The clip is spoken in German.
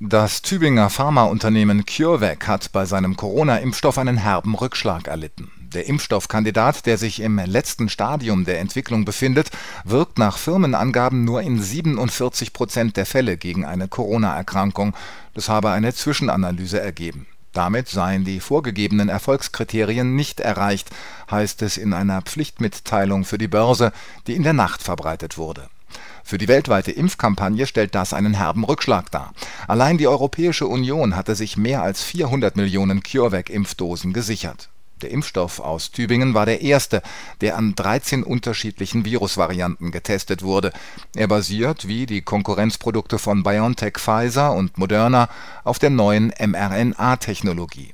Das Tübinger Pharmaunternehmen CureVac hat bei seinem Corona-Impfstoff einen herben Rückschlag erlitten. Der Impfstoffkandidat, der sich im letzten Stadium der Entwicklung befindet, wirkt nach Firmenangaben nur in 47 Prozent der Fälle gegen eine Corona-Erkrankung. Das habe eine Zwischenanalyse ergeben. Damit seien die vorgegebenen Erfolgskriterien nicht erreicht, heißt es in einer Pflichtmitteilung für die Börse, die in der Nacht verbreitet wurde für die weltweite Impfkampagne stellt das einen herben Rückschlag dar. Allein die Europäische Union hatte sich mehr als 400 Millionen CureVac-Impfdosen gesichert. Der Impfstoff aus Tübingen war der erste, der an 13 unterschiedlichen Virusvarianten getestet wurde. Er basiert, wie die Konkurrenzprodukte von BioNTech Pfizer und Moderna, auf der neuen mRNA-Technologie